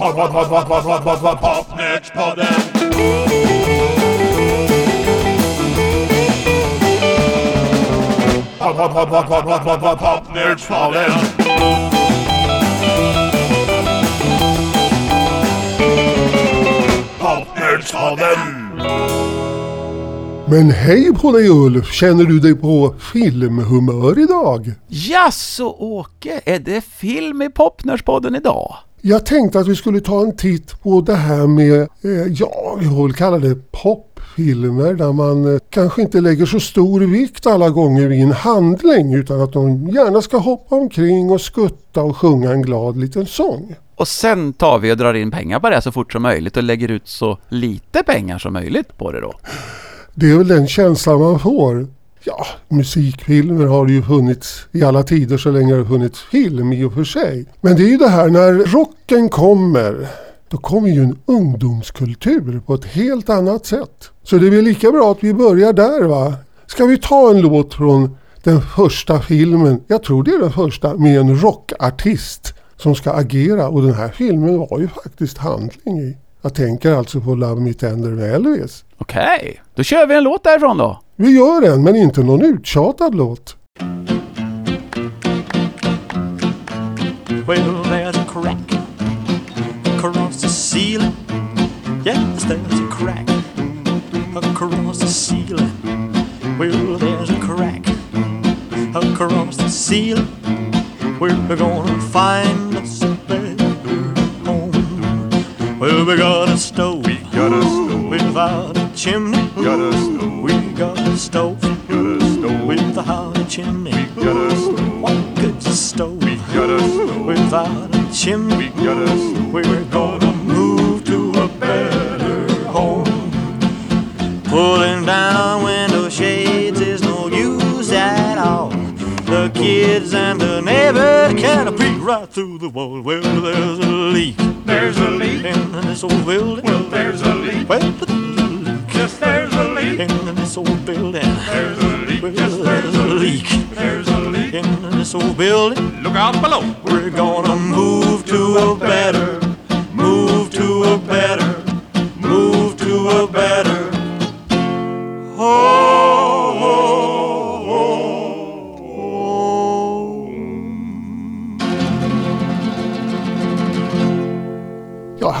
Pod, pod, pod, pod, pod, pod, pod, pod, Popnördspodden. Pod, pod, pod, pod, pod, pod, pod, pod, Popnördspodden. Popnördspodden. Men hej på dig Ulf! Känner du dig på filmhumör idag? Jaså Åke, är det film i Popnörspodden idag? Jag tänkte att vi skulle ta en titt på det här med, eh, ja, vi får väl kalla det popfilmer där man eh, kanske inte lägger så stor vikt alla gånger vid en handling utan att de gärna ska hoppa omkring och skutta och sjunga en glad liten sång. Och sen tar vi och drar in pengar på det så fort som möjligt och lägger ut så lite pengar som möjligt på det då. Det är väl den känslan man får. Ja, musikfilmer har det ju funnits i alla tider så länge det har funnits film i och för sig. Men det är ju det här när rocken kommer. Då kommer ju en ungdomskultur på ett helt annat sätt. Så det är väl lika bra att vi börjar där va? Ska vi ta en låt från den första filmen, jag tror det är den första, med en rockartist som ska agera. Och den här filmen var ju faktiskt handling i. Jag tänker alltså på Love Me Tender med Elvis. Okej, då kör vi en låt därifrån då. Vi gör en, men inte någon uttjatad låt. Well, there's a crack across the ceiling. Yes, there's a crack across the ceiling. Well, there's a crack across the ceiling. We're gonna find us a better home. Well, we got a stove. We got a stove. without chimney. Got a stove. We got a stove. Got a stove. without a chimney. got a stove. What good's a stove? Got a stove. without a chimney. got a stove. We're gonna move to a better home. Pulling down window shades is no use at all. The kids and the neighbors can't peek right through the wall. Well, there's a leak. There's a leak. in this old building. Well, there's a leak. Well, in this old building. There's a leak. Well, Yes, there's a leak. There's a leak. in this old building. Look out below. We're gonna move to a better,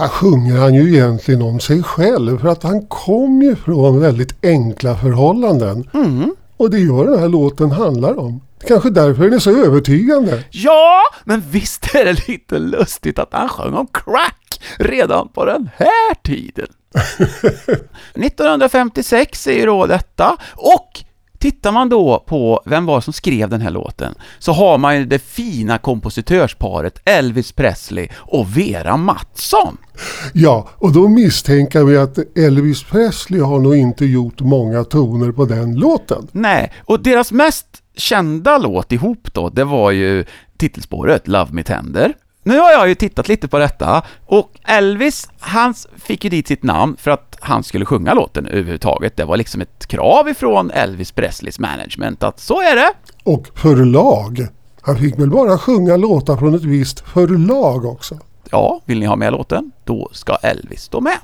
här sjunger han ju egentligen om sig själv för att han kom ju från väldigt enkla förhållanden. Och det gör den här låten handlar om. Kanske därför den är så övertygande. Ja, men visst är det lite lustigt att han sjöng om crack redan på den här tiden. 1956 är ju då detta, och tittar man då på vem var som skrev den här låten, så har man ju det fina kompositörsparet Elvis Presley och Vera Mattsson. Ja, och då misstänker vi att Elvis Presley har nog inte gjort många toner på den låten. Nej, och deras mest kända låt ihop då, det var ju titelspåret Love Me Tender. Nu har jag ju tittat lite på detta, och Elvis, han fick ju dit sitt namn för att han skulle sjunga låten överhuvudtaget. Det var liksom ett krav ifrån Elvis Presleys management att så är det. Och förlag. Han fick väl bara sjunga låtar från ett visst förlag också. Ja, vill ni ha med låten? Då ska Elvis stå med.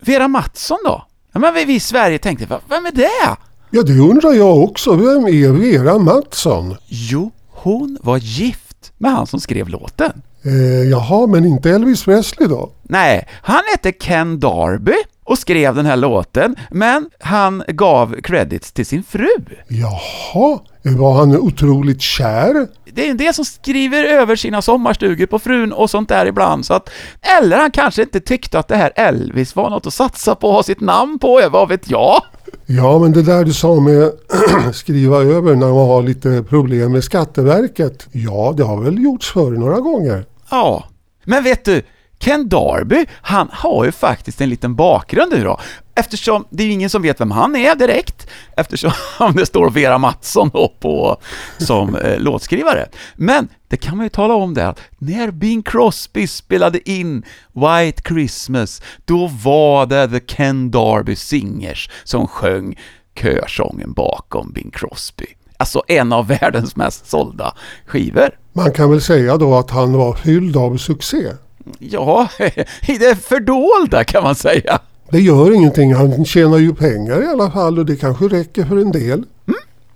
Vera Mattsson då? Ja, men vi, vi i Sverige tänkte, "Va, vem är det? Ja, det undrar jag också. Vem är Vera Mattsson? Jo, hon var gift med han som skrev låten. Eh, jaha, men inte Elvis Presley då? Nej, han hette Ken Darby och skrev den här låten, men han gav credits till sin fru. Jaha, var han otroligt kär? Det är en del som skriver över sina sommarstugor på frun och sånt där ibland, så att... Eller han kanske inte tyckte att det här Elvis var något att satsa på och ha sitt namn på, vad vet jag? Ja, men det där du sa med skriva över när man har lite problem med Skatteverket. Ja, det har väl gjorts förr några gånger. Ja, men vet du, Ken Darby, han har ju faktiskt en liten bakgrund nu då, eftersom det är ju ingen som vet vem han är direkt, eftersom det står Vera Mattsson då på, som eh, låtskrivare. Men det kan man ju tala om det, att när Bing Crosby spelade in White Christmas, då var det The Ken Darby Singers som sjöng körsången bakom Bing Crosby. Alltså en av världens mest sålda skivor. Man kan väl säga då att han var fylld av succé. Ja, i det fördolda kan man säga. Det gör ingenting, han tjänar ju pengar i alla fall och det kanske räcker för en del.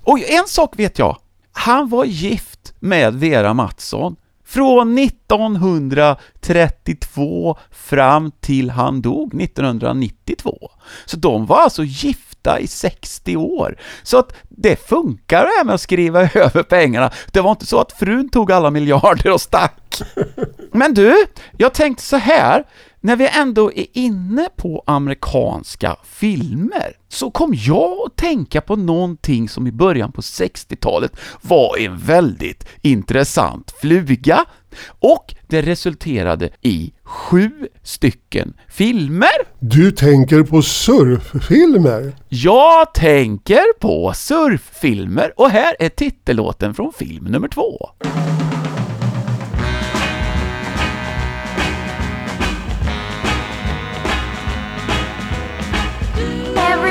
Och en sak vet jag. Han var gift med Vera Mattsson från 1932 fram till han dog 1992. Så de var alltså gifta i 60 år. Så att det funkar det här med att skriva över pengarna. Det var inte så att frun tog alla miljarder och stack. Men du, jag tänkte så här. När vi ändå är inne på amerikanska filmer så kom jag att tänka på någonting som i början på 60-talet var en väldigt intressant fluga och det resulterade i sju stycken filmer. Du tänker på surffilmer? Jag tänker på surffilmer och här är titellåten från film nummer två.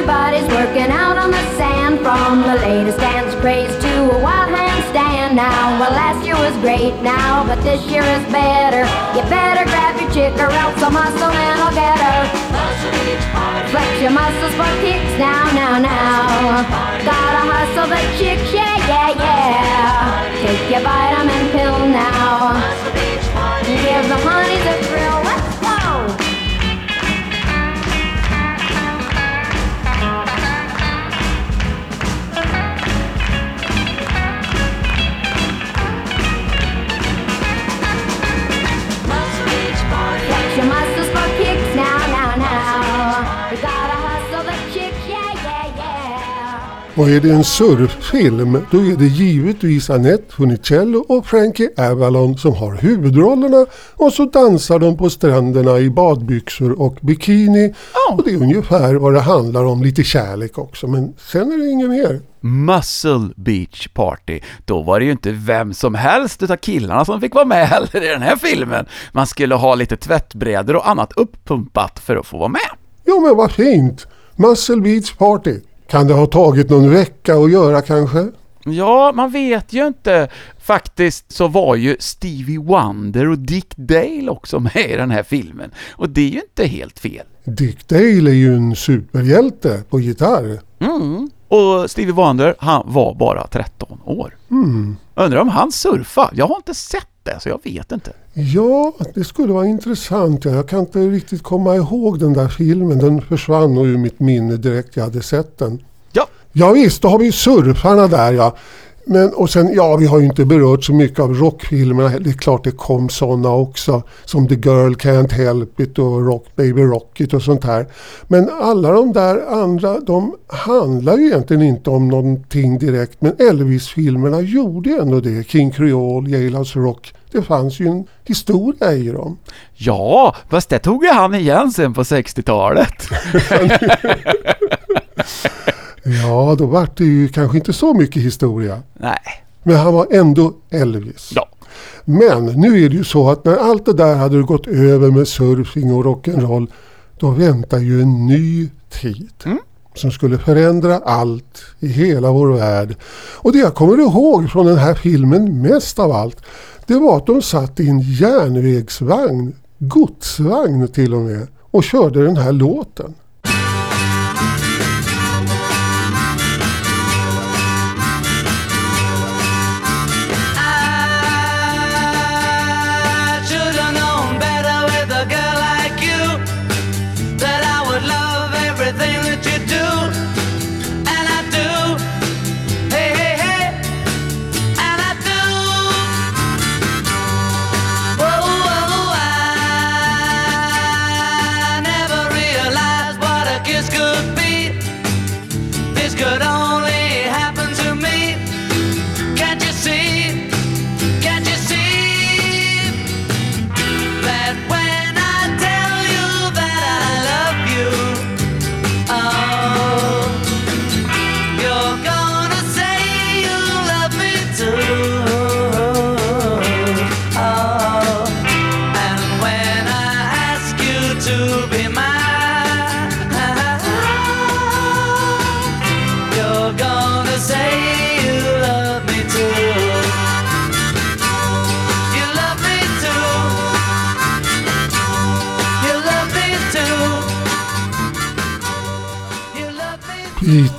Everybody's working out on the sand from the latest dance craze to a wild handstand now. Well, last year was great now, but this year is better. You better grab your chick or else a muscle man will get her. Flex your muscles for kicks now, now, now. Gotta hustle the chicks, yeah, yeah, yeah. Take your vitamin pill now. Och är det en surffilm, då är det givetvis Annette Funicello och Frankie Avalon som har huvudrollerna och så dansar de på stränderna i badbyxor och bikini. Ja. Och det är ungefär vad det handlar om, lite kärlek också, men sen är det inget mer. Muscle Beach Party. Då var det ju inte vem som helst utav killarna som fick vara med heller i den här filmen. Man skulle ha lite tvättbrädor och annat uppumpat för att få vara med. Ja men vad fint! Muscle Beach Party. Kan det ha tagit någon vecka att göra kanske? Ja, man vet ju inte. Faktiskt så var ju Stevie Wonder och Dick Dale också med i den här filmen. Och det är ju inte helt fel. Dick Dale är ju en superhjälte på gitarr. Mm. Och Stevie Wonder, han var bara 13 år. Mm. Undrar om han surfar? Jag har inte sett det, så jag vet inte. Ja, det skulle vara intressant. Ja, Jag kan inte riktigt komma ihåg den där filmen. Den försvann ur mitt minne direkt jag hade sett den. Ja, Ja visst, då har vi surfarna där ja. Men och sen, ja vi har ju inte berört så mycket av rockfilmerna. Det är klart det kom sådana också. Som The Girl Can't Help It och Rock Baby Rock It och sånt här. Men alla de där andra, de handlar ju egentligen inte om någonting direkt. Men Elvis-filmerna gjorde ändå det. King Creole, Jailhouse Rock. Det fanns ju en historia i dem. ja, fast det tog ju han igen sen på 60-talet. Ja, då var det ju kanske inte så mycket historia. Nej, Men han var ändå Elvis. ja. Men nu är det ju så att när allt det där hade gått över med surfing och rock'n'roll då väntar ju en ny tid. Mm. Som skulle förändra allt i hela vår värld. Och det jag kommer ihåg från den här filmen mest av allt det var att de satt i en järnvägsvagn, godsvagn till och med, och körde den här låten.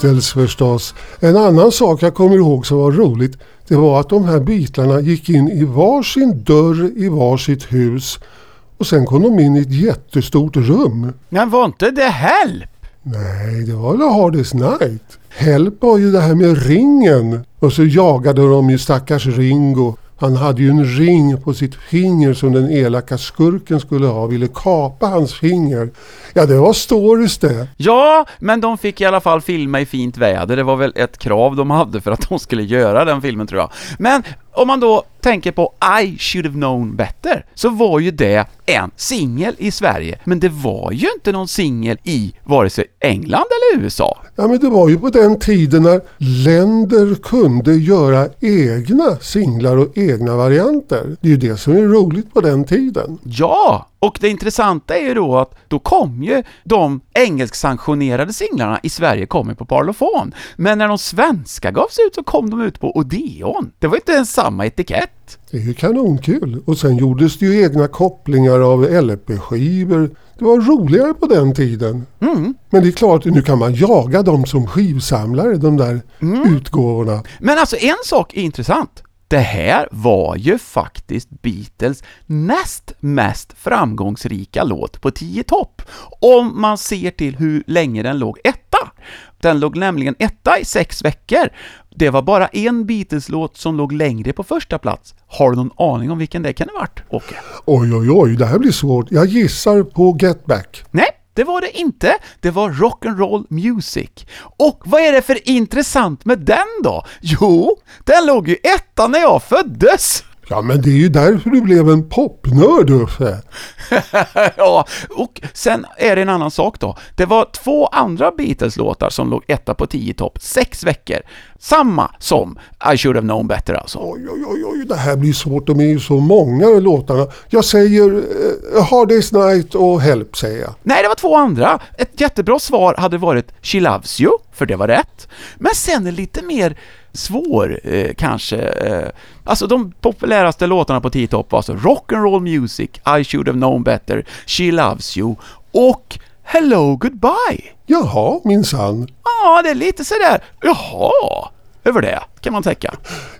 Beatles förstås. En annan sak jag kommer ihåg som var roligt det var att de här Beatlarna gick in i varsin dörr i varsitt hus och sen kom de in i ett jättestort rum. Men var inte det Help? Nej, det var A Hardest Night. Help var ju det här med ringen. Och så jagade de ju stackars Ringo. Han hade ju en ring på sitt finger som den elaka skurken skulle ha. Ville kapa hans finger. Ja, det var stories det. Ja, men de fick i alla fall filma i fint väder. Det var väl ett krav de hade för att de skulle göra den filmen tror jag. Men om man då tänker på I should have known better, så var ju det en singel i Sverige, men det var ju inte någon singel i vare sig England eller USA. Ja, men det var ju på den tiden när länder kunde göra egna singlar och egna varianter. Det är ju det som är roligt på den tiden. Ja, och det intressanta är ju då att då kom ju de engelsksanktionerade singlarna i Sverige kommer på Parlophone. Men när de svenska gavs ut så kom de ut på Odeon. Det var inte ens samma etikett. Det är ju kanonkul. Och sen gjordes det ju egna kopplingar av LP-skivor. Det var roligare på den tiden. Mm. Men det är klart, nu kan man jaga dem som skivsamlare, de där utgåvorna. Men alltså en sak är intressant. Det här var ju faktiskt Beatles näst mest framgångsrika låt på 10 topp. Om man ser till hur länge den låg etta. Den låg nämligen etta i sex veckor. Det var bara en Beatles-låt som låg längre på första plats. Har du någon aning om vilken det kan ha varit, Åke? Oj, oj, oj, det här blir svårt. Jag gissar på Get Back. Nej, det var det inte. Det var Rock'n'Roll Music. Och vad är det för intressant med den då? Jo, den låg ju etta när jag föddes! Ja, men det är ju därför du blev en popnörd, Uffe. ja, och sen är det en annan sak då. Det var två andra Beatles-låtar som låg etta på 10 topp, sex veckor. Samma som I should have known better alltså. Oj, oj, oj, oj, det här blir svårt. De är ju så många låtarna. Jag säger eh, Hard Day's Night och Help säger jag. Nej, det var två andra. Ett jättebra svar hade varit She Loves You, för det var rätt. Men sen är lite mer svår, eh, kanske. Eh, alltså de populäraste låtarna på 10 topp var alltså Rock'n'Roll Music, I should have known better, She Loves You och Hello Goodbye. Jaha, minsann. Ja, det är lite sådär, jaha, över det kan man tänka.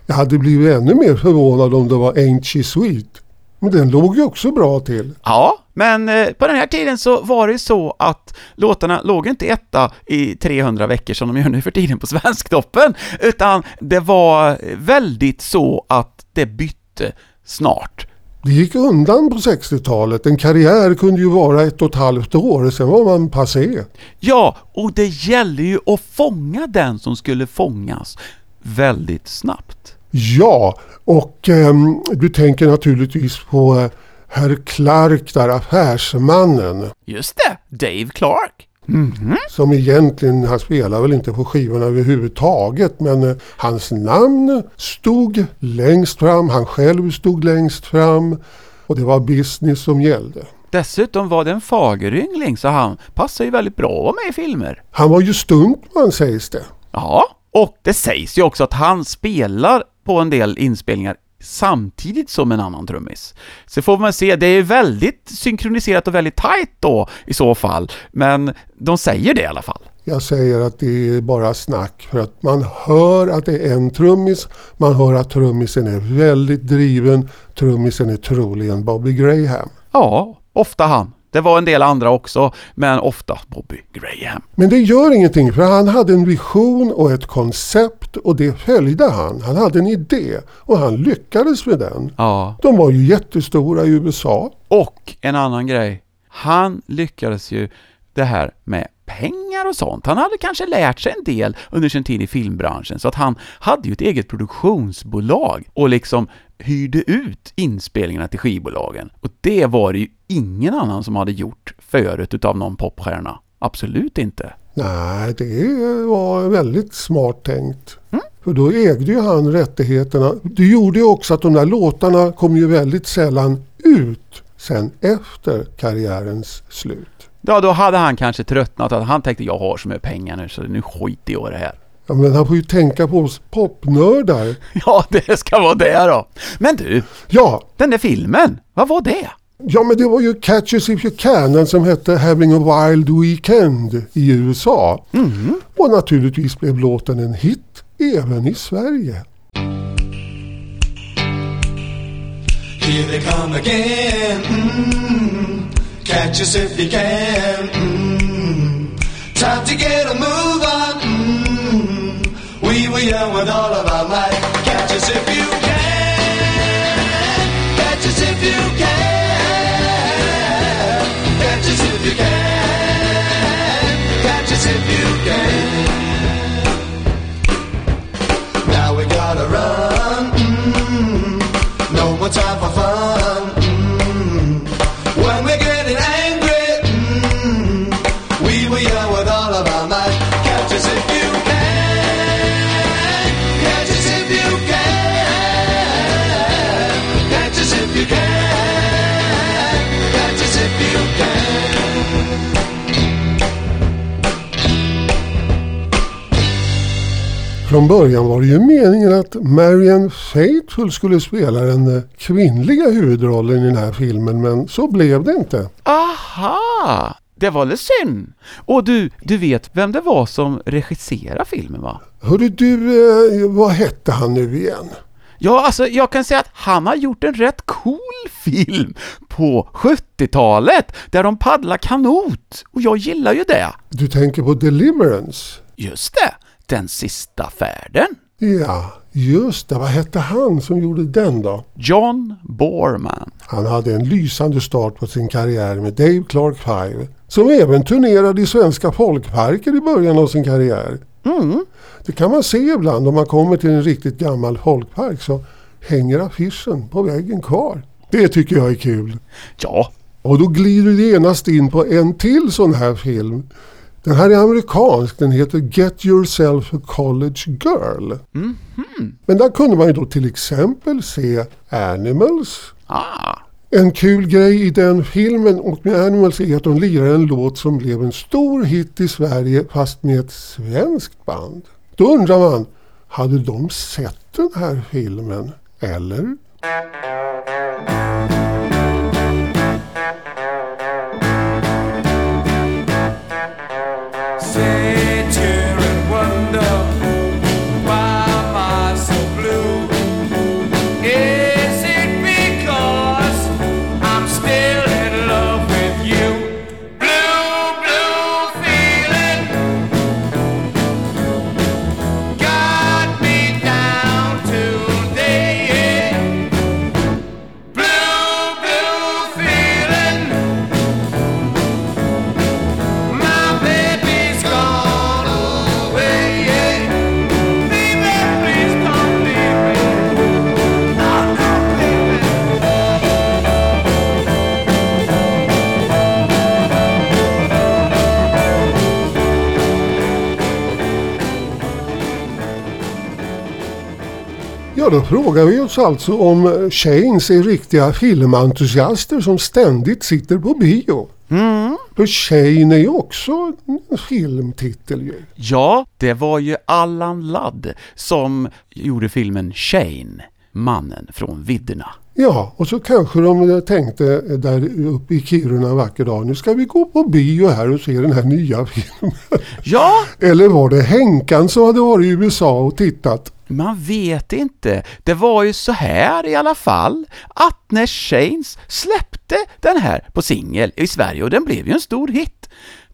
Jag hade blivit ännu mer förvånad om det var Ain't She Sweet. Men den låg ju också bra till. Ja, men eh, på den här tiden så var det så att låtarna låg inte etta i 300 veckor som de gör nu för tiden på Svensktoppen, utan det var väldigt så att det bytte snart. Det gick undan på 60-talet. En karriär kunde ju vara ett och ett halvt år, sen var man passé. Ja, och det gäller ju att fånga den som skulle fångas väldigt snabbt. Ja, och ehm, du tänker naturligtvis på eh, herr Clark där, affärsmannen. Just det, Dave Clark. Mhm. Som egentligen, han spelar väl inte på skivorna överhuvudtaget men eh, hans namn stod längst fram, han själv stod längst fram och det var business som gällde. Dessutom var det en fageryngling, så han passar ju väldigt bra med i filmer. Han var ju stuntman sägs det. Ja, och det sägs ju också att han spelar på en del inspelningar samtidigt som en annan trummis. Så får man se, det är väldigt synkroniserat och väldigt tight då i så fall, men de säger det i alla fall. Jag säger att det är bara snack för att man hör att det är en trummis, man hör att trummisen är väldigt driven, trummisen är troligen Bobby Graham. Ja, ofta han. Det var en del andra också, men ofta Bobby Graham. Men det gör ingenting för han hade en vision och ett koncept och det följde han. Han hade en idé och han lyckades med den. Ja. De var ju jättestora i USA. Och en annan grej. Han lyckades ju det här med pengar och sånt. Han hade kanske lärt sig en del under sin tid i filmbranschen, så att han hade ju ett eget produktionsbolag och liksom hyrde ut inspelningarna till skivbolagen. Och det var det ju ingen annan som hade gjort förut utav någon popstjärna. Absolut inte. Nej, det var väldigt smart tänkt. För då ägde ju han rättigheterna. Det gjorde ju också att de där låtarna kom ju väldigt sällan ut sen efter karriärens slut. Ja, då hade han kanske tröttnat att han tänkte jag har så mycket pengar nu så nu skiter jag i det här. Ja, men han får ju tänka på oss popnördar. Ja, det ska vara det då. Men du, Ja, den där filmen, vad var det? Ja, men det var ju Catch Us If You Can, den som hette Having a Wild Weekend i USA. Och naturligtvis blev låten en hit även i Sverige. Here they come again. Mm, catch us if you can. Mm, time to get a move on. Mm, we were young with all of our might. Catch us if you can. Catch us if you can. Catch us if you can. Från början var det ju meningen att Marianne Faithfull skulle spela den eh, kvinnliga huvudrollen i den här filmen, men så blev det inte. Aha! Det var väl synd. Och du, du vet vem det var som regisserade filmen va? Hörru du, eh, vad hette han nu igen? Ja, alltså jag kan säga att han har gjort en rätt cool film på 70-talet där de paddlar kanot och jag gillar ju det. Du tänker på Deliverance? Just det, Den sista färden. Ja, just det. Vad hette han som gjorde den då? John Borman. Han hade en lysande start på sin karriär med Dave Clark Five. Som även turnerade i svenska folkparker i början av sin karriär. Mm. Det kan man se ibland om man kommer till en riktigt gammal folkpark så hänger affischen på väggen kvar. Det tycker jag är kul. Ja, Och då glider du genast in på en till sån här film. Den här är amerikansk, den heter Get Yourself a College Girl. Men där kunde man ju då till exempel se Animals. ah. En kul grej i den filmen och med Animals är att de lirar en låt som blev en stor hit i Sverige fast med ett svenskt band. Då undrar man, hade de sett den här filmen? Eller? Då frågar vi oss alltså om Shanes är riktiga filmentusiaster som ständigt sitter på bio. För Shane är ju också en filmtitel ju. Ja, det var ju Allan Ladd som gjorde filmen Shane, mannen från vidderna. Ja, och så kanske de tänkte där uppe i Kiruna en vacker dag, nu ska vi gå på bio här och se den här nya filmen. Ja, Eller var det Henkan som hade varit i USA och tittat? Man vet inte. Det var ju så här i alla fall, att när Shanes släppte den här på singel i Sverige, och den blev ju en stor hit,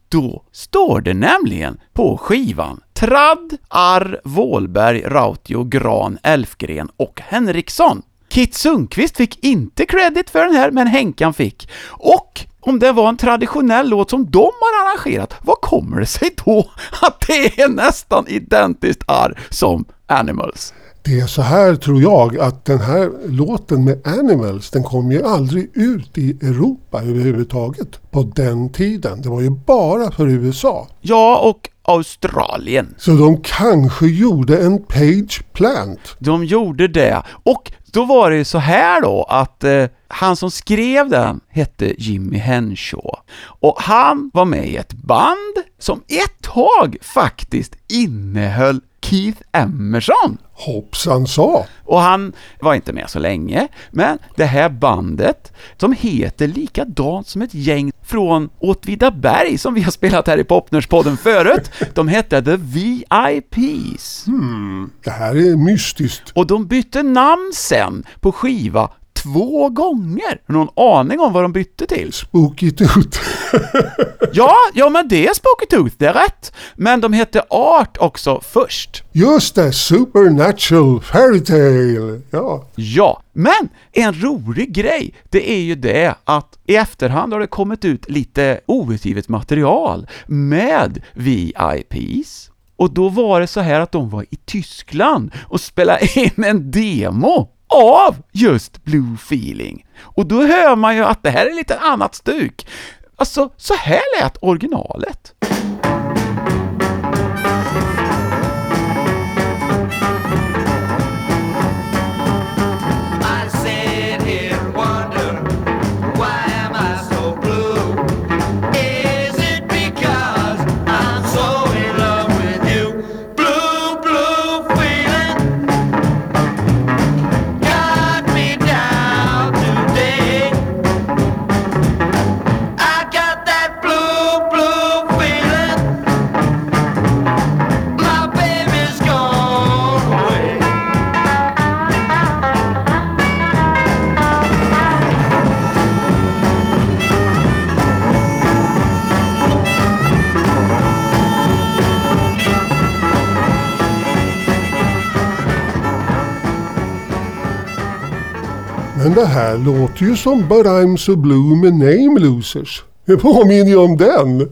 då står det nämligen på skivan Tradd, Arr, Wåhlberg, Rautio, Gran, Elfgren och Henriksson. Kit Sundqvist fick inte credit för den här, men Henkan fick. Och om det var en traditionell låt som de har arrangerat, vad kommer det sig då att det är nästan identiskt arr som Animals? Det är så här tror jag att den här låten med Animals den kom ju aldrig ut i Europa överhuvudtaget på den tiden. Det var ju bara för USA. Ja, och Australien. Så de kanske gjorde en page plant. De gjorde det. Och då var det så här då att eh, han som skrev den hette Jimmy Henshaw. Och han var med i ett band som ett tag faktiskt innehöll Keith Emerson. Hoppsan sa. Och han var inte med så länge, men det här bandet, som heter likadant som ett gäng från Åtvidaberg som vi har spelat här i Popnörspodden förut, de hette The VIPs. Det här är mystiskt. Och de bytte namn sen på skiva två gånger. Har någon aning om vad de bytte till? Spooky Tooth. Ja, ja men det är Spooky Tooth, det är rätt. Men de hette Art också först. Just det, Supernatural Fairytale. Ja. Ja, men en rolig grej, det är ju det att i efterhand har det kommit ut lite outgivet material med VIPs. Och då var det så här att de var i Tyskland och spelade in en demo av just Blue Feeling. Och då hör man ju att det här är lite annat stuk. Alltså, så här lät originalet. Men det här låter ju som But I'm So Blue med Name Losers. Det påminner ju om den.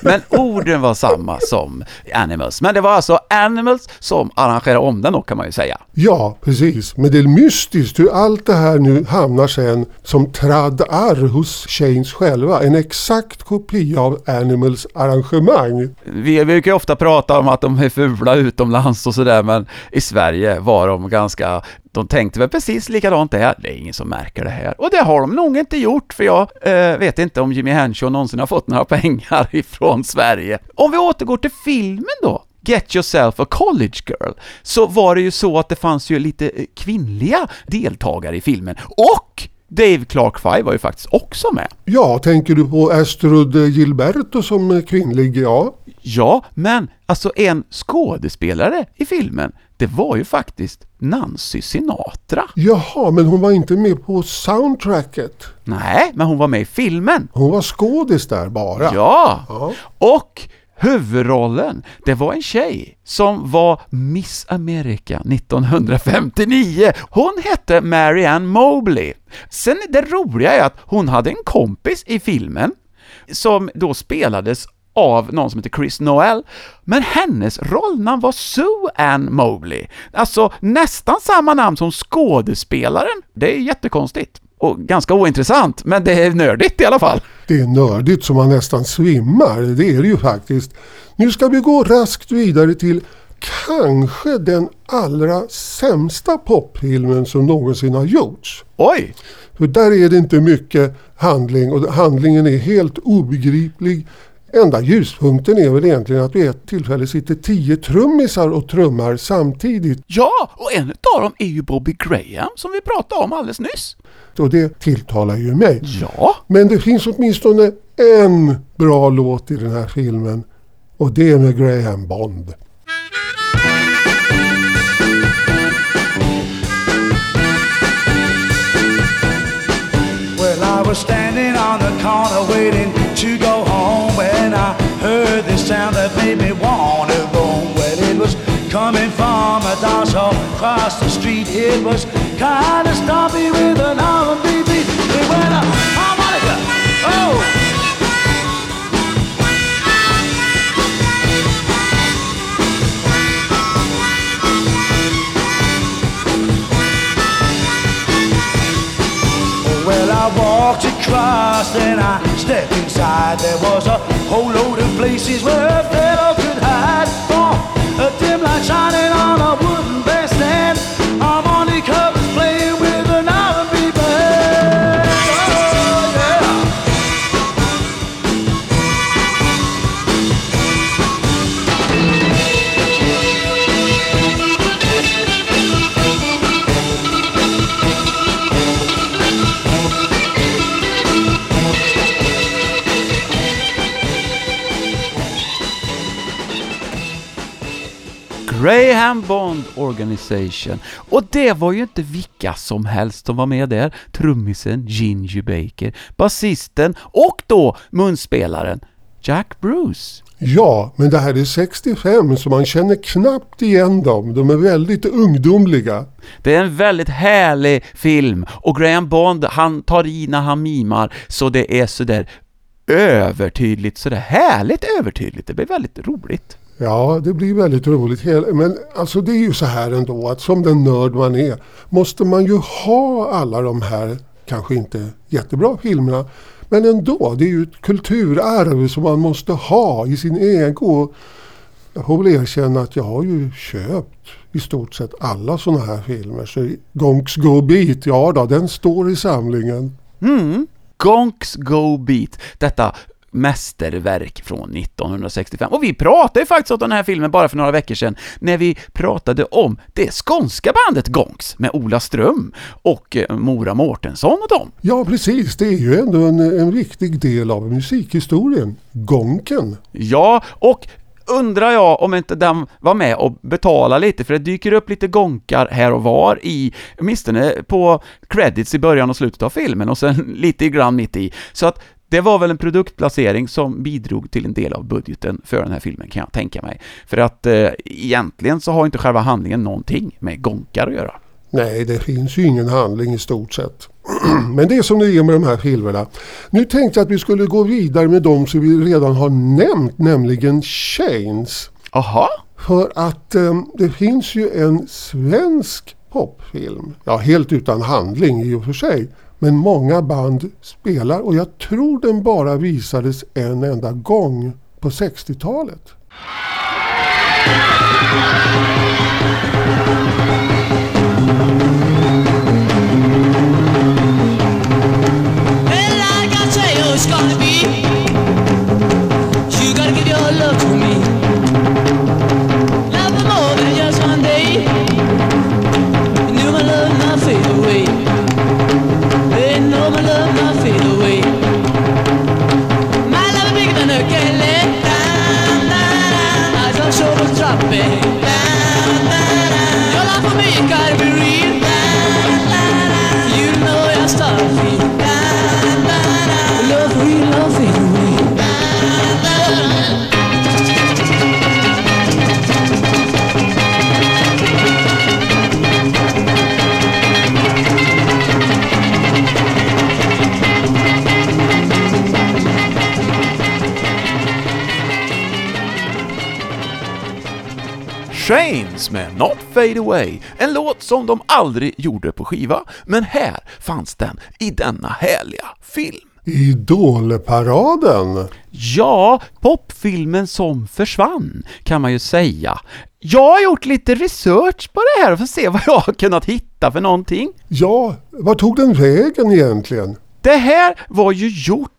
Men orden var samma som Animals. Men det var alltså Animals som arrangerade om den då kan man ju säga. Ja, precis. Men det är mystiskt hur allt det här nu hamnar sen som tradd arr hos Chains själva. En exakt kopia av Animals arrangemang. Vi brukar ju ofta prata om att de är fula utomlands och sådär, men i Sverige var de ganska de tänkte väl precis likadant där, det är ingen som märker det här. Och det har de nog inte gjort, för jag eh, vet inte om Jimi Henshaw någonsin har fått några pengar ifrån Sverige. Om vi återgår till filmen då, Get Yourself a College Girl, så var det ju så att det fanns ju lite eh, kvinnliga deltagare i filmen. Och Dave Clark Five var ju faktiskt också med. Ja, tänker du på Astrud Gilberto som kvinnlig? Ja. Ja, men alltså en skådespelare i filmen, det var ju faktiskt Nancy Sinatra. Jaha, men hon var inte med på soundtracket. Nej, men hon var med i filmen. Hon var skådis där bara. Ja! Ja. Och huvudrollen, det var en tjej som var Miss America 1959. Hon hette Marianne Mobley. Sen det roliga är att hon hade en kompis i filmen som då spelades av någon som heter Chris Noel, men hennes rollnamn var Sue Ann Mobley. Alltså nästan samma namn som skådespelaren. Det är jättekonstigt. Och ganska ointressant, men det är nördigt i alla fall. Det är nördigt så man nästan svimmar. Det är det ju faktiskt. Nu ska vi gå raskt vidare till kanske den allra sämsta popfilmen som någonsin har gjorts. Oj! För där är det inte mycket handling och handlingen är helt obegriplig. Enda ljuspunkten är väl egentligen att vid ett tillfälle sitter tio trummisar och trummar samtidigt. Ja, och en av dem är ju Bobby Graham som vi pratade om alldeles nyss. Och det tilltalar ju mig. Ja, Men det finns åtminstone en bra låt i den här filmen. Och det är med Graham Bond. Well, I was standing the corner waiting to go home when I heard this sound that made me want to go. Well, it was coming from a dance hall across the street. It was kind of stompy with an R&B beat. It went a harmonica. Oh! Across and I stepped inside. There was a whole load of places where Graham Bond Organization. Och det var ju inte vilka som helst som var med där. Trummisen Ginger Baker, basisten och då munspelaren Jack Bruce. Ja, men det här är 65 så man känner knappt igen dem. De är väldigt ungdomliga. Det är en väldigt härlig film och Graham Bond, han tar i när han mimar så det är sådär övertydligt, sådär härligt övertydligt. Det blir väldigt roligt. Ja, det blir väldigt roligt. Men alltså det är ju så här ändå att som den nörd man är måste man ju ha alla de här, kanske inte jättebra filmerna, men ändå. Det är ju ett kulturarv som man måste ha i sin ego. Jag får väl erkänna att jag har ju köpt i stort sett alla sådana här filmer. Så Gonks Go Beat, ja då, den står i samlingen. Mm. Gonks Go Beat, detta mästerverk från 1965. Och vi pratade ju faktiskt om den här filmen bara för några veckor sedan, när vi pratade om det skånska bandet Gonks med Ola Ström och eh, Mora Mårtensson och dem. Ja, precis. Det är ju ändå en, en viktig del av musikhistorien. Gonken. Ja, och undrar jag om inte den var med och betala lite, för det dyker upp lite gonkar här och var i, åtminstone på credits i början och slutet av filmen och sen lite grann mitt i. Så att det var väl en produktplacering som bidrog till en del av budgeten för den här filmen kan jag tänka mig. För att eh, egentligen så har inte själva handlingen någonting med gonkar att göra. Nej, det finns ju ingen handling i stort sett. Men det är som det är med de här filmerna. Nu tänkte jag att vi skulle gå vidare med de som vi redan har nämnt, nämligen Chains. Aha, För att eh, det finns ju en svensk popfilm. Ja, helt utan handling i och för sig. Men många band spelar och jag tror den bara visades en enda gång på 60-talet. Well, I gotta tell you, it's gonna be. You gotta give your love Shanes med Not Fade Away, en låt som de aldrig gjorde på skiva, men här fanns den i denna härliga film. Idolparaden. Ja, popfilmen som försvann, kan man ju säga. Jag har gjort lite research på det här för att se vad jag har kunnat hitta för någonting. Ja, var tog den vägen egentligen? Det här var ju gjort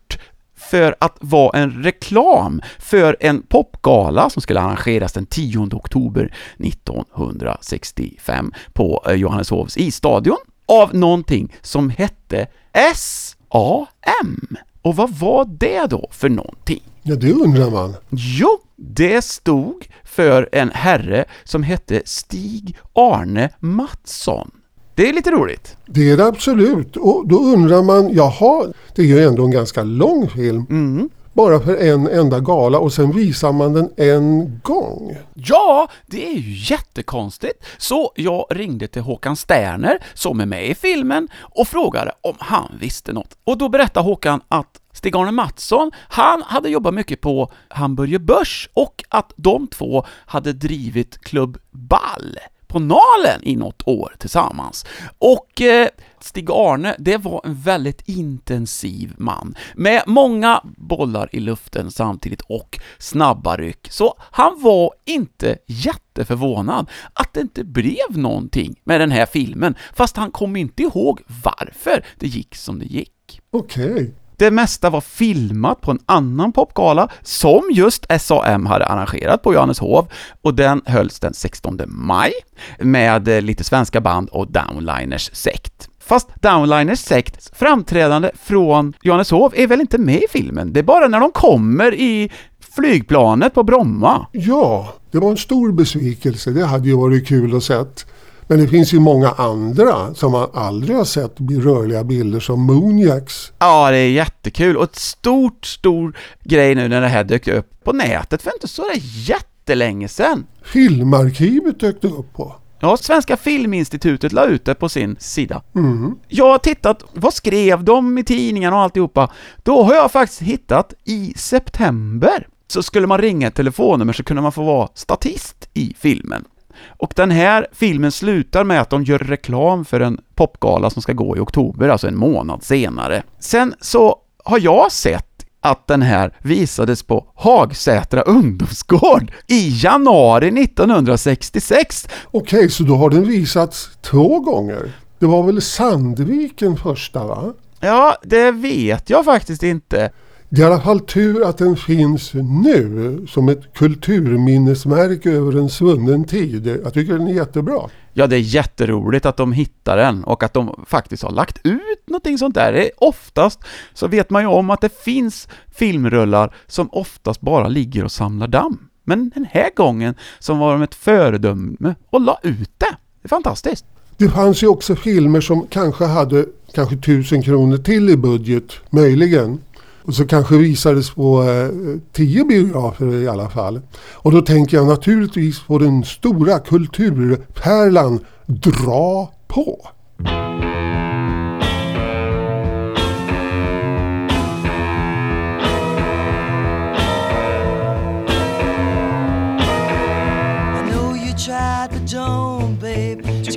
för att vara en reklam för en popgala som skulle arrangeras den 10 oktober 1965 på eh, Johanneshovs isstadion av någonting som hette SAM. Och vad var det då för någonting? Ja, det undrar man. Jo, det stod för en herre som hette Stig Arne Mattsson. Det är lite roligt. Det är det absolut. Och då undrar man, jaha, det är ju ändå en ganska lång film. Mm. Bara för en enda gala och sen visar man den en gång. Ja, det är ju jättekonstigt. Så jag ringde till Håkan Sterner, som är med i filmen, och frågade om han visste något. Och då berättade Håkan att Stig-Arne Mattsson, han hade jobbat mycket på Hamburger Börs och att de två hade drivit Klubb Ball på Nalen i något år tillsammans. Och eh, Stig-Arne, det var en väldigt intensiv man med många bollar i luften samtidigt och snabba ryck. Så han var inte jätteförvånad att det inte blev någonting med den här filmen, fast han kom inte ihåg varför det gick som det gick. Okej. Det mesta var filmat på en annan popgala som just SAM hade arrangerat på Johanneshov och den hölls den 16 maj med eh, lite svenska band och Downliners sekt. Fast Downliners sekt framträdande från Johanneshov är väl inte med i filmen? Det är bara när de kommer i flygplanet på Bromma. Ja, det Det var en stor besvikelse. Det hade ju varit kul att sett. Men det finns ju många andra som man aldrig har sett rörliga bilder som Moonjacks. Ja, det är jättekul och ett stort, stor grej nu när det här dök upp på nätet för inte så där jättelänge sedan. Filmarkivet dök det upp på. Ja, Svenska Filminstitutet la ut det på sin sida. Mm. Jag har tittat, vad skrev de i tidningarna och alltihopa? Då har jag faktiskt hittat i september så skulle man ringa ett telefonnummer så kunde man få vara statist i filmen. Och den här filmen slutar med att de gör reklam för en popgala som ska gå i oktober, alltså en månad senare. Sen så har jag sett att den här visades på Hagsätra ungdomsgård i januari 1966. Okej, så då har den visats två gånger. Det var väl Sandviken första va? Ja, det vet jag faktiskt inte. Det är i alla fall tur att den finns nu som ett kulturminnesmärke över en svunnen tid. Jag tycker den är jättebra. Ja, det är jätteroligt att de hittar den och att de faktiskt har lagt ut någonting sånt där. Oftast så vet man ju om att det finns filmrullar som oftast bara ligger och samlar damm. Men den här gången så var de ett föredöme och la ut det. Det är fantastiskt. Det fanns ju också filmer som kanske hade kanske tusen kronor till i budget, möjligen. Och så kanske visades på eh, tio biografer i alla fall. Och då tänker jag naturligtvis på den stora kulturpärlan Dra på.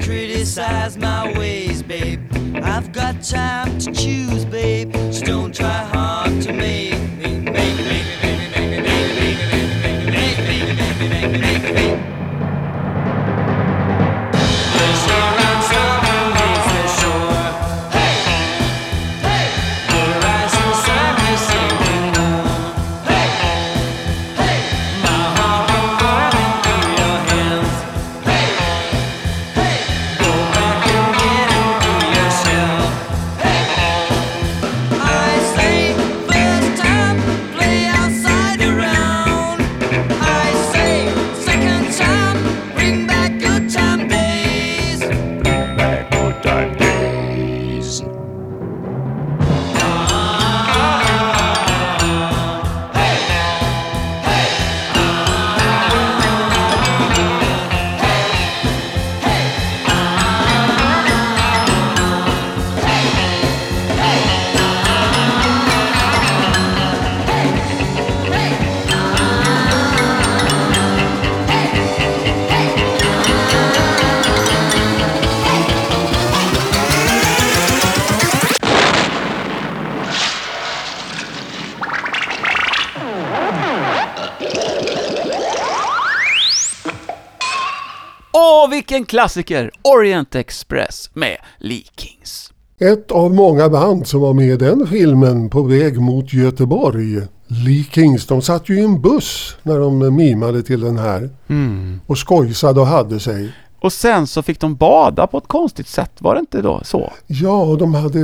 Criticize my ways, babe. I've got time to choose, babe, so don't try hard Vilken klassiker! Orient Express med Lee Kings. Ett av många band som var med i den filmen på väg mot Göteborg. Lee Kings, de satt ju i en buss när de mimade till den här. Och skojsade och hade sig. Och sen så fick de bada på ett konstigt sätt, var det inte då så? Ja, de hade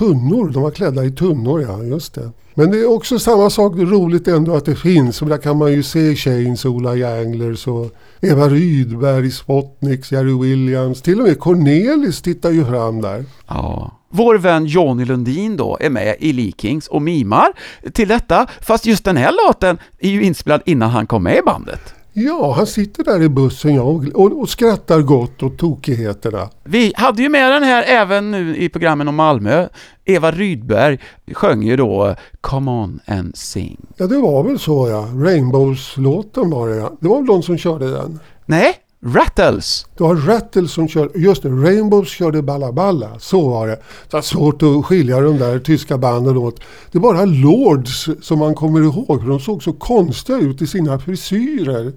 tunnor. De var klädda i tunnor, ja. Just det. Men det är också samma sak. Det är roligt ändå att det finns. Och där kan man ju se Shanes, Ola Janglers och Eva Rydberg, Spotniks, Jerry Williams. Till och med Cornelis tittar ju fram där. Ja. Vår vän Johnny Lundin då är med i Lee Kings och mimar till detta, fast just den här låten är ju inspelad innan han kom med i bandet. Ja, han sitter där i bussen ja, och, och, och skrattar gott åt tokigheterna. Vi hade ju med den här även nu i programmen om Malmö. Eva Rydberg sjöng ju då Come on and sing. Ja, det var väl så ja. Rainbows-låten var det ja. Det var väl de som körde den. Nej, Rattles. Det var Rattles som körde, just det, Rainbows körde Balla Balla. Så var det. Det var svårt att skilja de där tyska banden åt. Det är bara Lords som man kommer ihåg, för de såg så konstiga ut i sina frisyrer.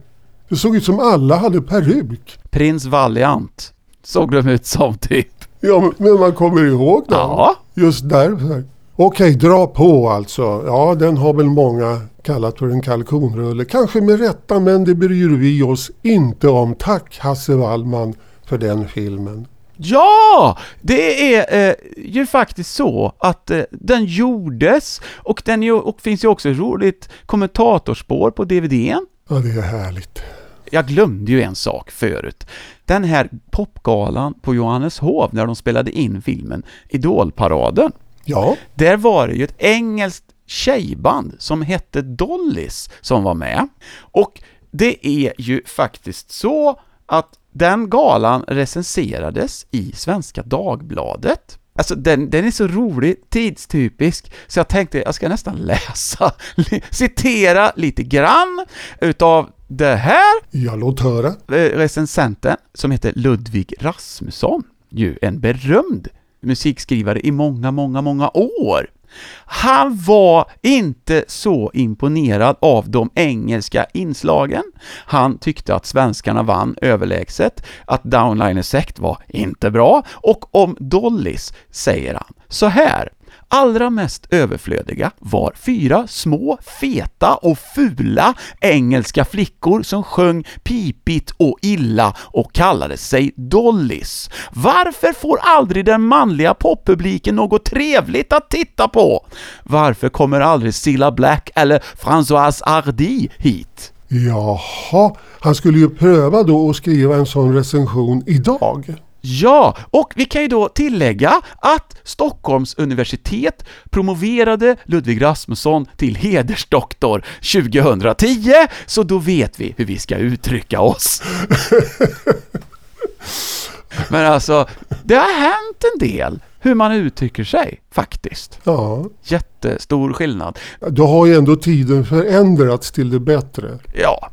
Det såg ut som alla hade peruk. Prins Valiant såg de ut som typ. Ja, men man kommer ihåg dem. Ja. Just därför. Okej, dra på alltså. Ja, den har väl många kallat för en kalkonrulle. Kanske med rätta, men det bryr vi oss inte om. Tack Hasse Wallman för den filmen. Ja! Det är eh, ju faktiskt så att eh, den gjordes och den ju, och finns ju också ett roligt kommentatorspår på DVDn. Ja, det är härligt. jag glömde ju en sak förut. Den här popgalan på Johanneshov när de spelade in filmen Idolparaden. Ja, Där var det ju ett engelskt tjejband som hette Dollys som var med. Och det är ju faktiskt så att den galan recenserades i Svenska Dagbladet. Alltså den, den är så rolig, tidstypisk, så jag tänkte jag ska nästan läsa, citera lite grann utav det här jag låt höra. eh, recensenten som heter Ludvig Rasmusson, ju en berömd musikskrivare i många, många, många år. Han var inte så imponerad av de engelska inslagen. Han tyckte att svenskarna vann överlägset, att Downliners Sect var inte bra, och om Dollys säger han så här. Allra mest överflödiga var fyra små, feta och fula engelska flickor som sjöng pipigt och illa och kallade sig Dollys. Varför får aldrig den manliga poppubliken något trevligt att titta på? Varför kommer aldrig Cilla Black eller Françoise Hardy hit? Jaha, han skulle ju pröva då att skriva en sån recension idag. Ja, och vi kan ju då tillägga att Stockholms universitet promoverade Ludvig Rasmusson till hedersdoktor 2010, så då vet vi hur vi ska uttrycka oss. Men alltså, det har hänt en del hur man uttrycker sig, faktiskt. Ja, Jättestor skillnad. då har ju ändå tiden förändrats till det bättre. Ja,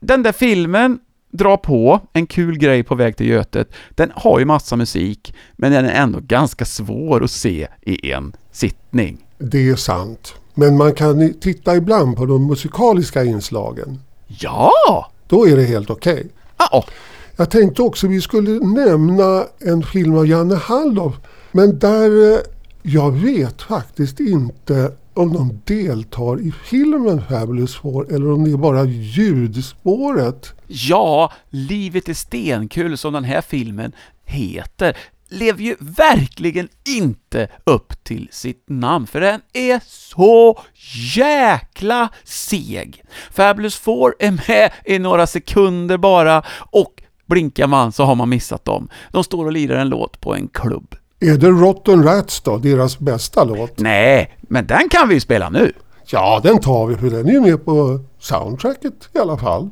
den där filmen drar på, en kul grej på väg till Götet, den har ju massa musik, men den är ändå ganska svår att se i en sittning. Det är sant. Men man kan titta ibland på de musikaliska inslagen. Ja! Då är det helt okej. Ja, Jag tänkte också vi skulle nämna en film av Janne Halldorf. Men där eh, jag vet faktiskt inte om de deltar i filmen Fabulous Four eller om det är bara ljudspåret. ja, Livet är stenkul som den här filmen heter lever ju verkligen inte upp till sitt namn, för den är så jäkla seg. Fabulous Four är med i några sekunder bara, och blinkar man så har man missat dem. De står och lirar en låt på en klubb. Är det Rotten Rats då, deras bästa låt? Nej, men den kan vi ju spela nu. Ja, den tar vi för den är ju med på soundtracket i alla fall.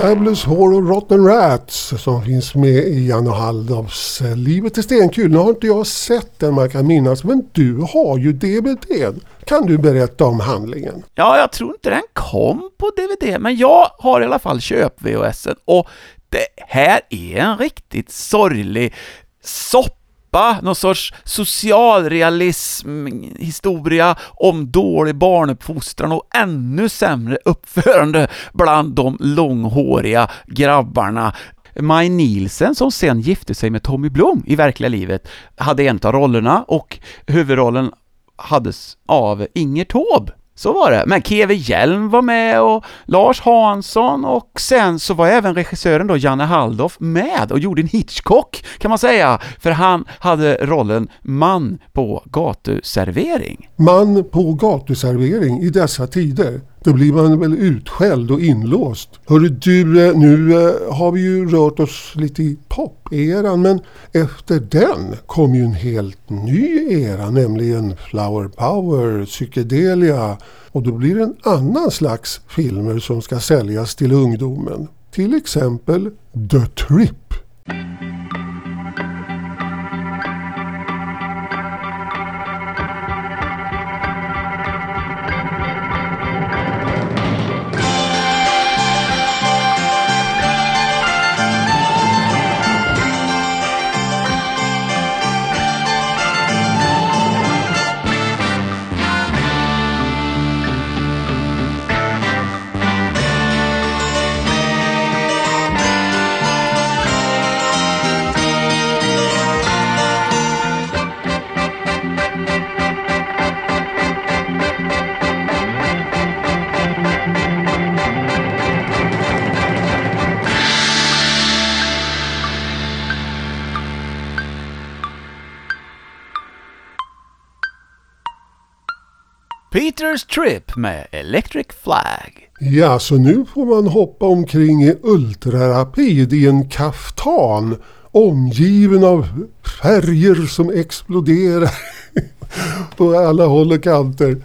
Fabulous Horror Rotten Rats som finns med i Janne Halldorfs eh, Livet är stenkul. Nu har inte jag sett den man kan minnas men du har ju DVDn. Kan du berätta om handlingen? Ja, jag tror inte den kom på DVD, men jag har i alla fall köp-VHSen och det här är en riktigt sorglig skapa någon sorts socialrealism historia om dålig barnuppfostran och ännu sämre uppförande bland de långhåriga grabbarna. Maj Nielsen, som sen gifte sig med Tommy Blom i verkliga livet, hade en av rollerna och huvudrollen hades av Inger Taube. Så var det. Men Keve Hjelm var med och Lars Hansson och sen så var även regissören då Janne Halldoff, med och gjorde en Hitchcock kan man säga, för han hade rollen man på gatuservering. Man på gatuservering i dessa tider. Då blir man väl utskälld och inlåst. Hörru du, eh, nu eh, har vi ju rört oss lite i pop-eran men efter den kom ju en helt ny era, nämligen flower power, psykedelia och då blir det en annan slags filmer som ska säljas till ungdomen. Till exempel The Trip. Peters Trip med Electric Flag. Ja, så nu får man hoppa omkring i ultrarapid i en kaftan omgiven av färger som exploderar på alla håll och kanter.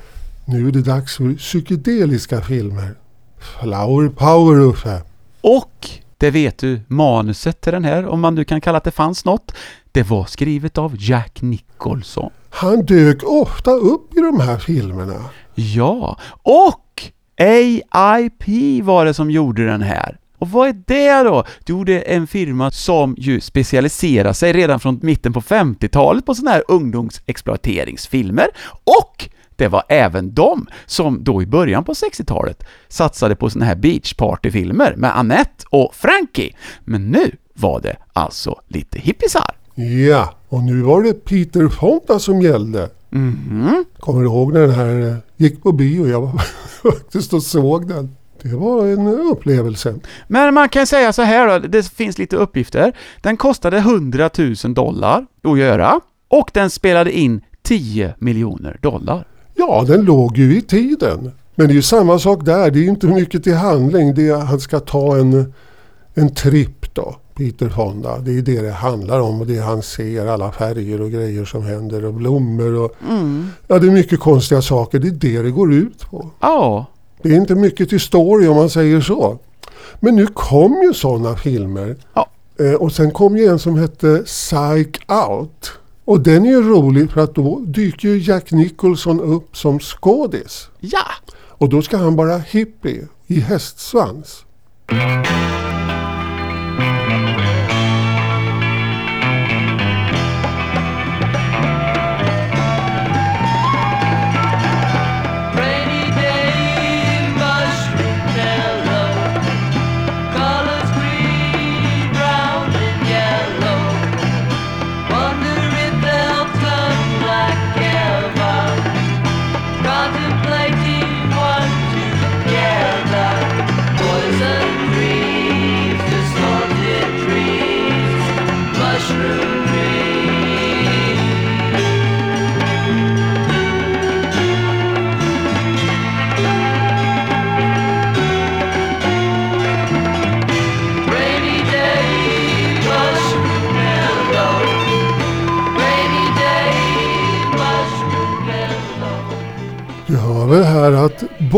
Nu är det dags för psykedeliska filmer. Flower power Uffe. Och, det vet du, manuset till den här, om man nu kan kalla att det fanns något, det var skrivet av Jack Nicholson. Han dök ofta upp i de här filmerna. Ja, och AIP var det som gjorde den här. Och vad är det då? Jo, det är en firma som ju specialiserar sig redan från mitten på 50-talet på sådana här ungdomsexploateringsfilmer och det var även de som då i början på 60-talet satsade på såna här beachpartyfilmer med Annette och Frankie. Men nu var det alltså lite hippisar. Ja, och nu var det Peter Fonda som gällde. Mhm. Kommer du ihåg när den här eh, gick på bio? Jag var faktiskt och såg den. Det var en upplevelse. Men man kan säga så här då, det finns lite uppgifter. Den kostade 100 000 dollar att göra och den spelade in 10 miljoner dollar. Ja, den låg ju i tiden. Men det är ju samma sak där. Det är ju inte mycket till handling. Det är han ska ta en, en tripp då. Peter Fonda. Det är det det handlar om och det han ser alla färger och grejer som händer och blommor och ja, det är mycket konstiga saker. Det är det det går ut på. Ja, Det är inte mycket till story om man säger så. Men nu kom ju sådana filmer. Ja. Eh, och sen kom ju en som hette Psych Out. Och den är ju rolig för att då dyker ju Jack Nicholson upp som skådis. ja. Och då ska han vara hippie i hästsvans.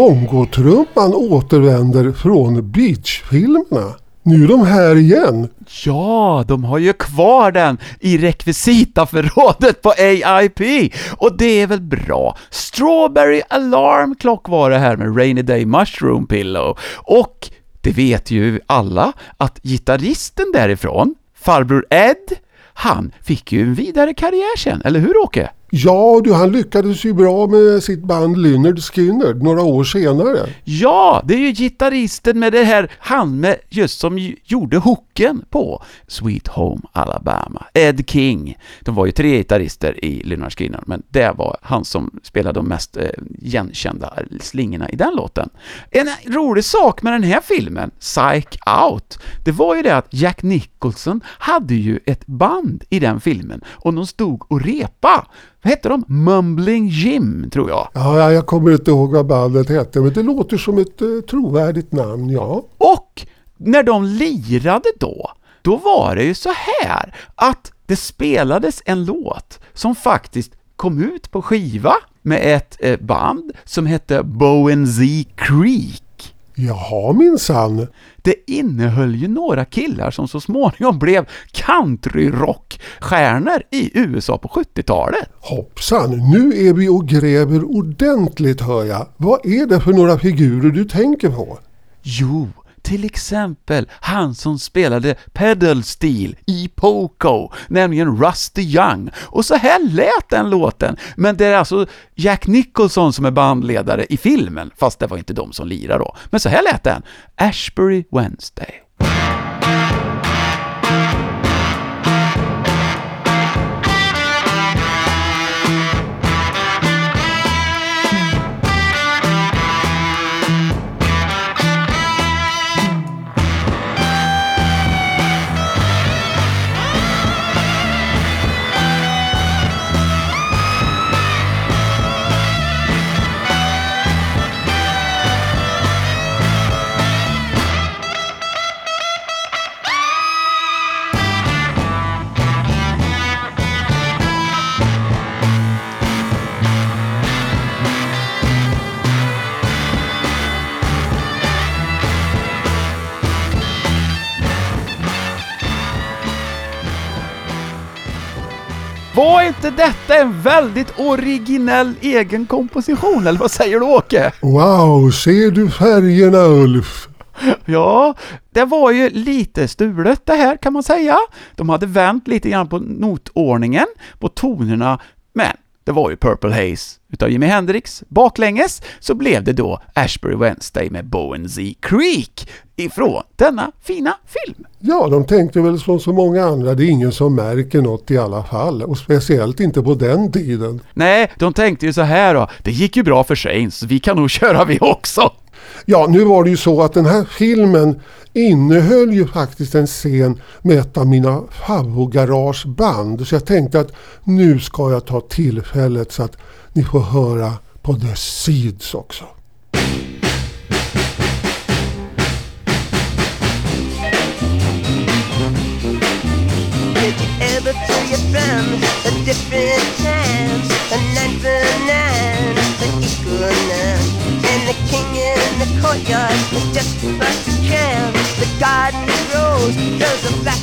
Bongotrumman återvänder från beachfilmerna. Nu är de här igen. Ja, de har ju kvar den i rekvisitaförrådet på AIP och det är väl bra. Strawberry Alarm Clock var det här med Rainy Day Mushroom Pillow och det vet ju alla att gitarristen därifrån, farbror Ed, han fick ju en vidare karriär sen, eller hur Åke? Ja du, han lyckades ju bra med sitt band Lynyrd Skynyrd några år senare. Ja, det är ju gitarristen med det här, han med just som gjorde hooken på Sweet Home Alabama, Ed King. De var ju tre gitarrister i Lynyrd Skynyrd, men det var han som spelade de mest eh, igenkända slingorna i den låten. En rolig sak med den här filmen, Psych Out, det var ju det att Jack Nicholson hade ju ett band i den filmen och de stod och repa vad hette de? Mumbling Jim, tror jag. Ja, ja, jag kommer inte ihåg vad bandet hette men det låter som ett eh, trovärdigt namn, ja. Och när de lirade då, då var det ju så här att det spelades en låt som faktiskt kom ut på skiva med ett eh, band som hette Bowen Z Creek. Jaha minsann. Det innehöll ju några killar som så småningom blev countryrockstjärnor i USA på 70-talet. Hoppsan, nu är vi och gräver ordentligt hör jag. Vad är det för några figurer du tänker på? Jo, till exempel han som spelade pedal steel i Poco, nämligen Rusty Young. Och så här lät den låten, men det är alltså Jack Nicholson som är bandledare i filmen, fast det var inte de som lirar då. Men så här lät den, Ashbury Wednesday. Var inte detta en väldigt originell egen komposition, eller vad säger du Åke? Wow, ser du färgerna Ulf? Ja, det var ju lite stulet det här kan man säga. De hade vänt lite grann på notordningen, på tonerna, men det var ju Purple Haze utav Jimi Hendrix. Baklänges så blev det då Ashbury Wednesday med Bowen Z Creek ifrån denna fina film. Ja, de tänkte väl som så många andra, det är ingen som märker något i alla fall. Och speciellt inte på den tiden. Nej, de tänkte ju så här då, det gick ju bra för sig, så vi kan nog köra vi också. Ja, nu var det ju så att den här filmen innehöll ju faktiskt en scen med ett av mina favoritgarageband. Så jag tänkte att nu ska jag ta tillfället så att ni får höra på The Seeds också. Different? A nine for nine, the equal nine. And the king is the courtyard is just to crown. The garden grows, there's a black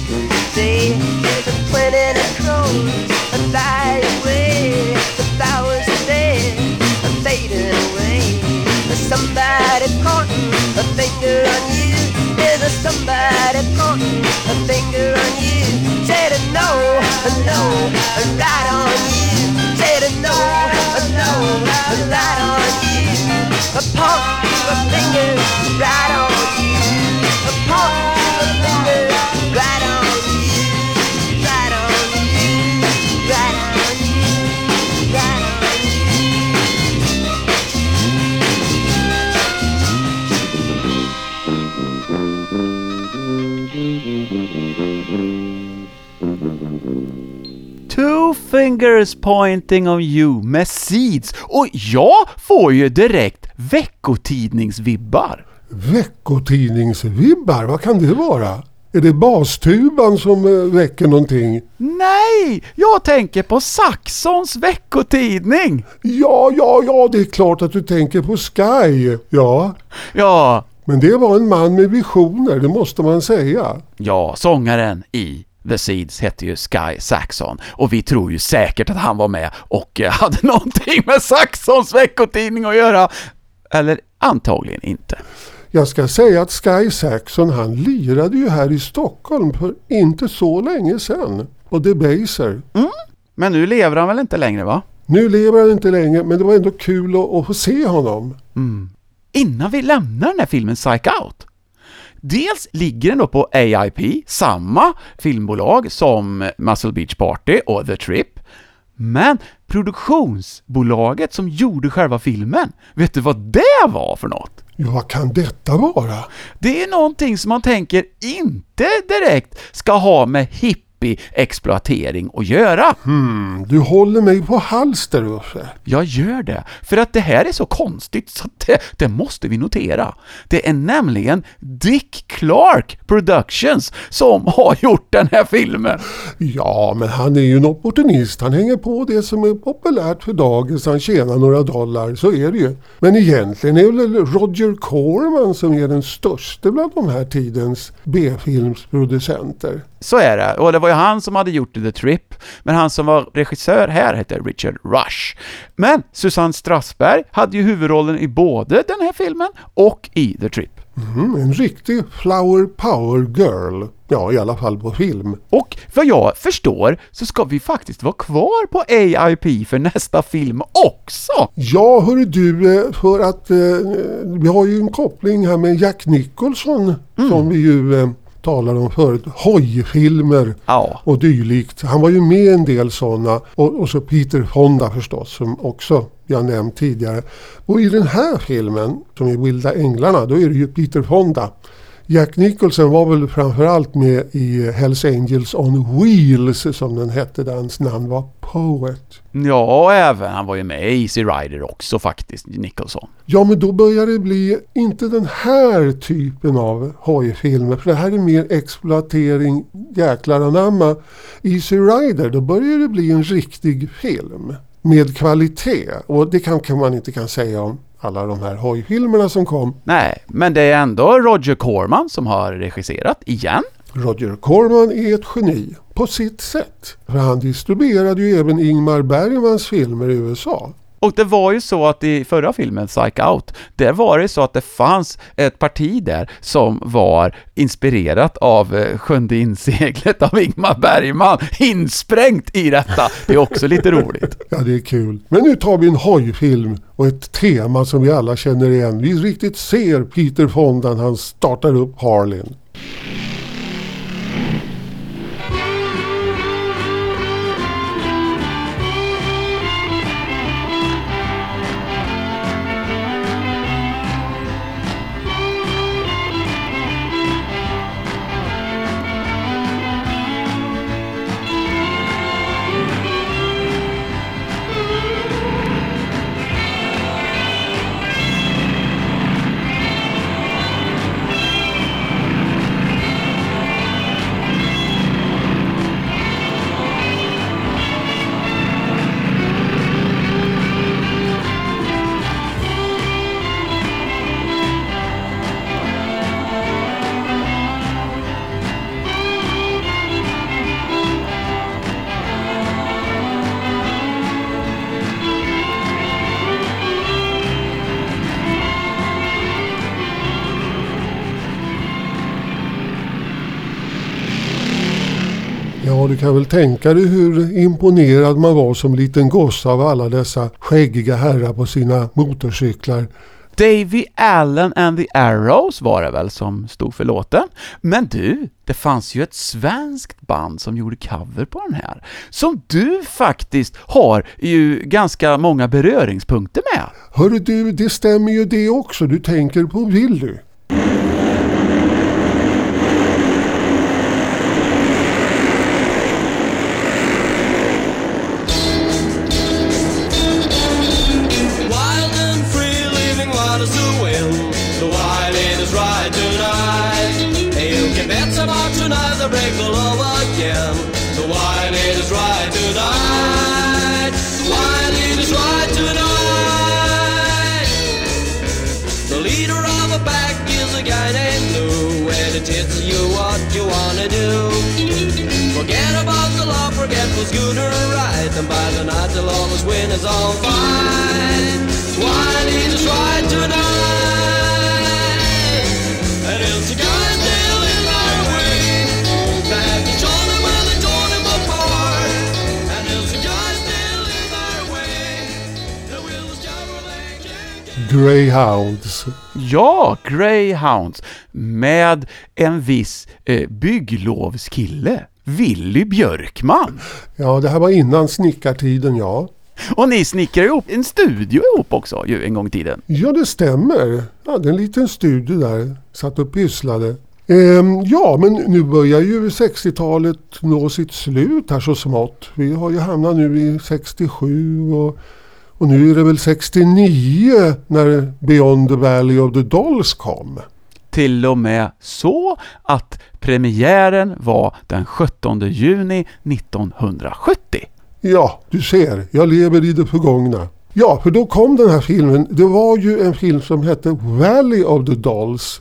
day. There's a plenty of crows that fly away. The flowers are dead, are fading away. There's somebody pointing a finger on you. There's a somebody pointing a finger on you. Said a no, a no, a right on you. Said a no, a no, a right on you. A point a finger right on you. A point Two fingers pointing on you med Seeds. Och jag får ju direkt veckotidningsvibbar. Veckotidningsvibbar, vad kan det vara? Är det bastuban som eh, väcker någonting? Nej, jag tänker på Saxons veckotidning. Ja, ja, ja, det är klart att du tänker på Sky. Ja, Ja, men det var en man med visioner, det måste man säga. ja, sångaren i The Seeds hette ju Sky Saxon och vi tror ju säkert att han var med och eh, hade någonting med Saxons veckotidning att göra. Eller antagligen inte. Jag ska säga att Sky Saxon han lirade ju här i Stockholm för inte så länge sedan. På Debaser. Men nu lever han väl inte längre va? Nu lever han inte längre men det var ändå kul att, att få se honom. innan vi lämnar den här filmen Psych Out. Dels ligger den då på AIP, samma filmbolag som Muscle Beach Party och The Trip. Men produktionsbolaget som gjorde själva filmen, vet du vad det var för något? Ja, vad kan detta vara? Det är någonting som man tänker inte direkt ska ha med hipp deppig exploatering att göra. Hmm, du håller mig på hals där uppe. Jag gör det, för att det här är så konstigt så det, det måste vi notera. Det är nämligen Dick Clark Productions som har gjort den här filmen. Ja, men han är ju en opportunist. Han hänger på det som är populärt för dagen så han tjänar några dollar. Så är det ju. Men egentligen är väl Roger Corman som är den största bland de här tidens B-filmsproducenter. Så är det, och det var ju han som hade gjort The Trip, men han som var regissör här hette Richard Rush. Men Susanne Strasberg hade ju huvudrollen i både den här filmen och i The Trip. Mm, en riktig flower power girl. Ja, i alla fall på film. Och vad jag förstår så ska vi faktiskt vara kvar på AIP för nästa film också! Ja, hörru du, eh, för att eh, vi har ju en koppling här med Jack Nicholson som vi ju eh, talade om förut. Hojfilmer Ja. och dylikt. Han var ju med i en del sådana. Och, och så Peter Fonda förstås som också jag nämnt tidigare. Och i den här filmen som är Vilda Änglarna då är det ju Peter Fonda. Jack Nicholson var väl framförallt med i Hells Angels on Wheels som den hette där hans namn var Poet. Ja, även, han var ju med i Easy Rider också faktiskt, Nicholson. Ja men då börjar det bli inte den här typen av hojfilmer för det här är mer exploatering jäklar anamma. Easy Rider då börjar det bli en riktig film med kvalitet och det kan man inte kan säga om alla de här hojfilmerna som kom. Nej, men det är ändå Roger Corman som har regisserat, igen. Roger Corman är ett geni på sitt sätt. För han distribuerade ju även Ingmar Bergmans filmer i USA. Och det var ju så att i förra filmen, Psych Out, där var det så att det fanns ett parti där som var inspirerat av eh, Sjunde inseglet av Ingmar Bergman, insprängt i detta. Det är också lite roligt. Ja, det är kul. Men nu tar vi en hojfilm och ett tema som vi alla känner igen. Vi riktigt ser Peter Fonda när han startar upp Harlin. Du kan väl tänka dig hur imponerad man var som liten gosse av alla dessa skäggiga herrar på sina motorcyklar. Davy Allen and the Arrows var det väl som stod för låten. Men du, det fanns ju ett svenskt band som gjorde cover på den här, som du faktiskt har ju ganska många beröringspunkter med. Hörru du, det stämmer ju det också. Du tänker på Willy. Forget what's good or and by the night the lawless win is all fine. Why need us right tonight? And it's a guy still in our way. Back each other when they torn him apart. And it's a guy still in our way. The will discover they can't get Greyhounds. Ja, Greyhounds, med en viss eh, bygglovskille, Willy Björkman. Ja, det här var innan snickartiden, ja. Och ni snickrade ihop en studio ihop också ju en gång i tiden. Ja, det stämmer. Jag hade en liten studio där. Satt och pysslade. Ehm, ja, men nu börjar ju 60-talet nå sitt slut här så smått. Vi har ju hamnat nu i 67 och, och nu är det väl 69 när Beyond the Valley of the Dolls kom. Till och med så att premiären var den 17 juni 1970. Ja, du ser, jag lever i det förgångna. Ja, för då kom den här filmen. Det var ju en film som hette Valley of the Dolls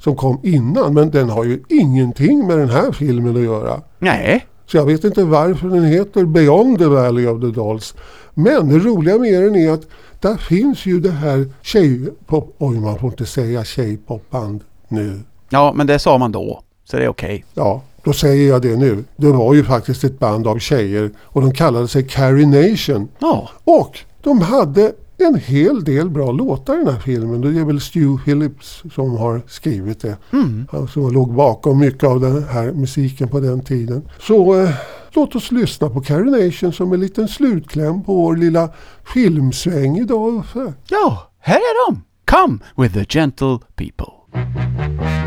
som kom innan. Men den har ju ingenting med den här filmen att göra. Nej, Så jag vet inte varför den heter Beyond the Valley of the Dolls. Men det roliga med den är att där finns ju det här tjejpop... Oj, man får inte säga tjejpopband nu. ja men det sa man då, så det är okej. Ja, då säger jag det nu. Det var ju faktiskt ett band av tjejer och de kallade sig Carrie Nation. Ja, Och de hade en hel del bra låtar i den här filmen. Det är väl Stu Phillips som har skrivit det. Han som låg bakom mycket av den här musiken på den tiden. Så eh, låt oss lyssna på Carrie Nation som en liten slutkläm på vår lilla filmsväng idag ja, här är de! Come with the gentle people. Come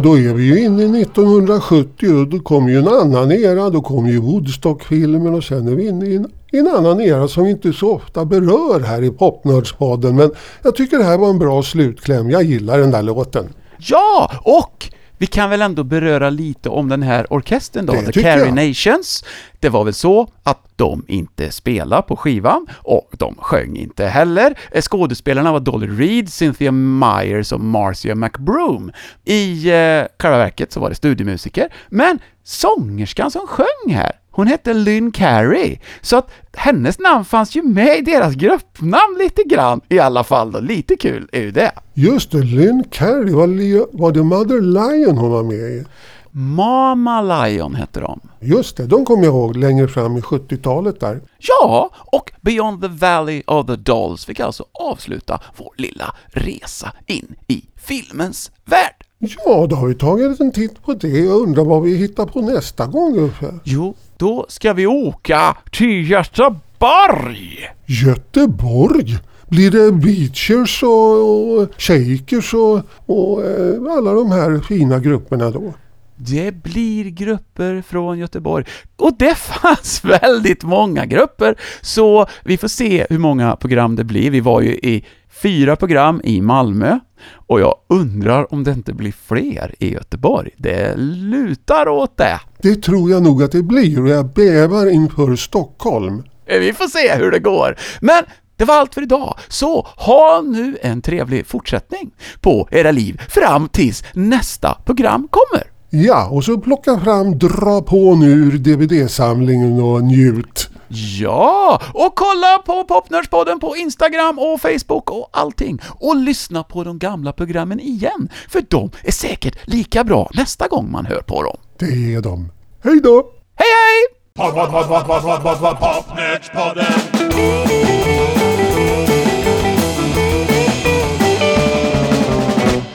Ja, då är vi ju inne i 1970 och då kom ju en annan era. Då kom ju Woodstock-filmen och sen är vi inne i en, i en annan era som vi inte så ofta berör här i Popnördspodden. Men jag tycker det här var en bra slutkläm. Jag gillar den där låten. Ja, och vi kan väl ändå beröra lite om den här orkestern då, Det The Carrie jag. Nations. Det var väl så att de inte spelade på skivan och de sjöng inte heller. Eh, Skådespelarna var Dolly Reed, Cynthia Myers och Marcia McBroom. I eh, själva verket så var det studiomusiker, men sångerskan som sjöng här, hon hette Lynn Carey, så att hennes namn fanns ju med i deras gruppnamn lite grann i alla fall då. Lite kul är ju det. Just det, Lynn Carey. Var, var det Mother Lion hon var med i? Mama Lion hette de. Just det, de kommer jag ihåg längre fram i 70-talet där. Ja, och Beyond the Valley of the Dolls fick alltså avsluta vår lilla resa in i filmens värld. Ja, då har vi tagit en titt på det. Jag undrar vad vi hittar på nästa gång Uffe. Jo, då ska vi åka till Göteborg. Göteborg. Blir det Beachers och, och Shakers och, och eh, alla de här fina grupperna då? Det blir grupper från Göteborg. Och det fanns väldigt många grupper, så vi får se hur många program det blir. Vi var ju i fyra program i Malmö, och jag undrar om det inte blir fler i Göteborg. Det lutar åt det. Det tror jag nog att det blir och jag bävar inför Stockholm. Vi får se hur det går. Men det var allt för idag, så ha nu en trevlig fortsättning på era liv fram tills nästa program kommer. Ja, och så plocka fram Dra på nu ur DVD-samlingen och njut. Ja, och kolla på Popnördspodden på Instagram och Facebook och allting. Och lyssna på de gamla programmen igen, för de är säkert lika bra nästa gång man hör på dem. Det är de. Hej då! Hej hej! Pod,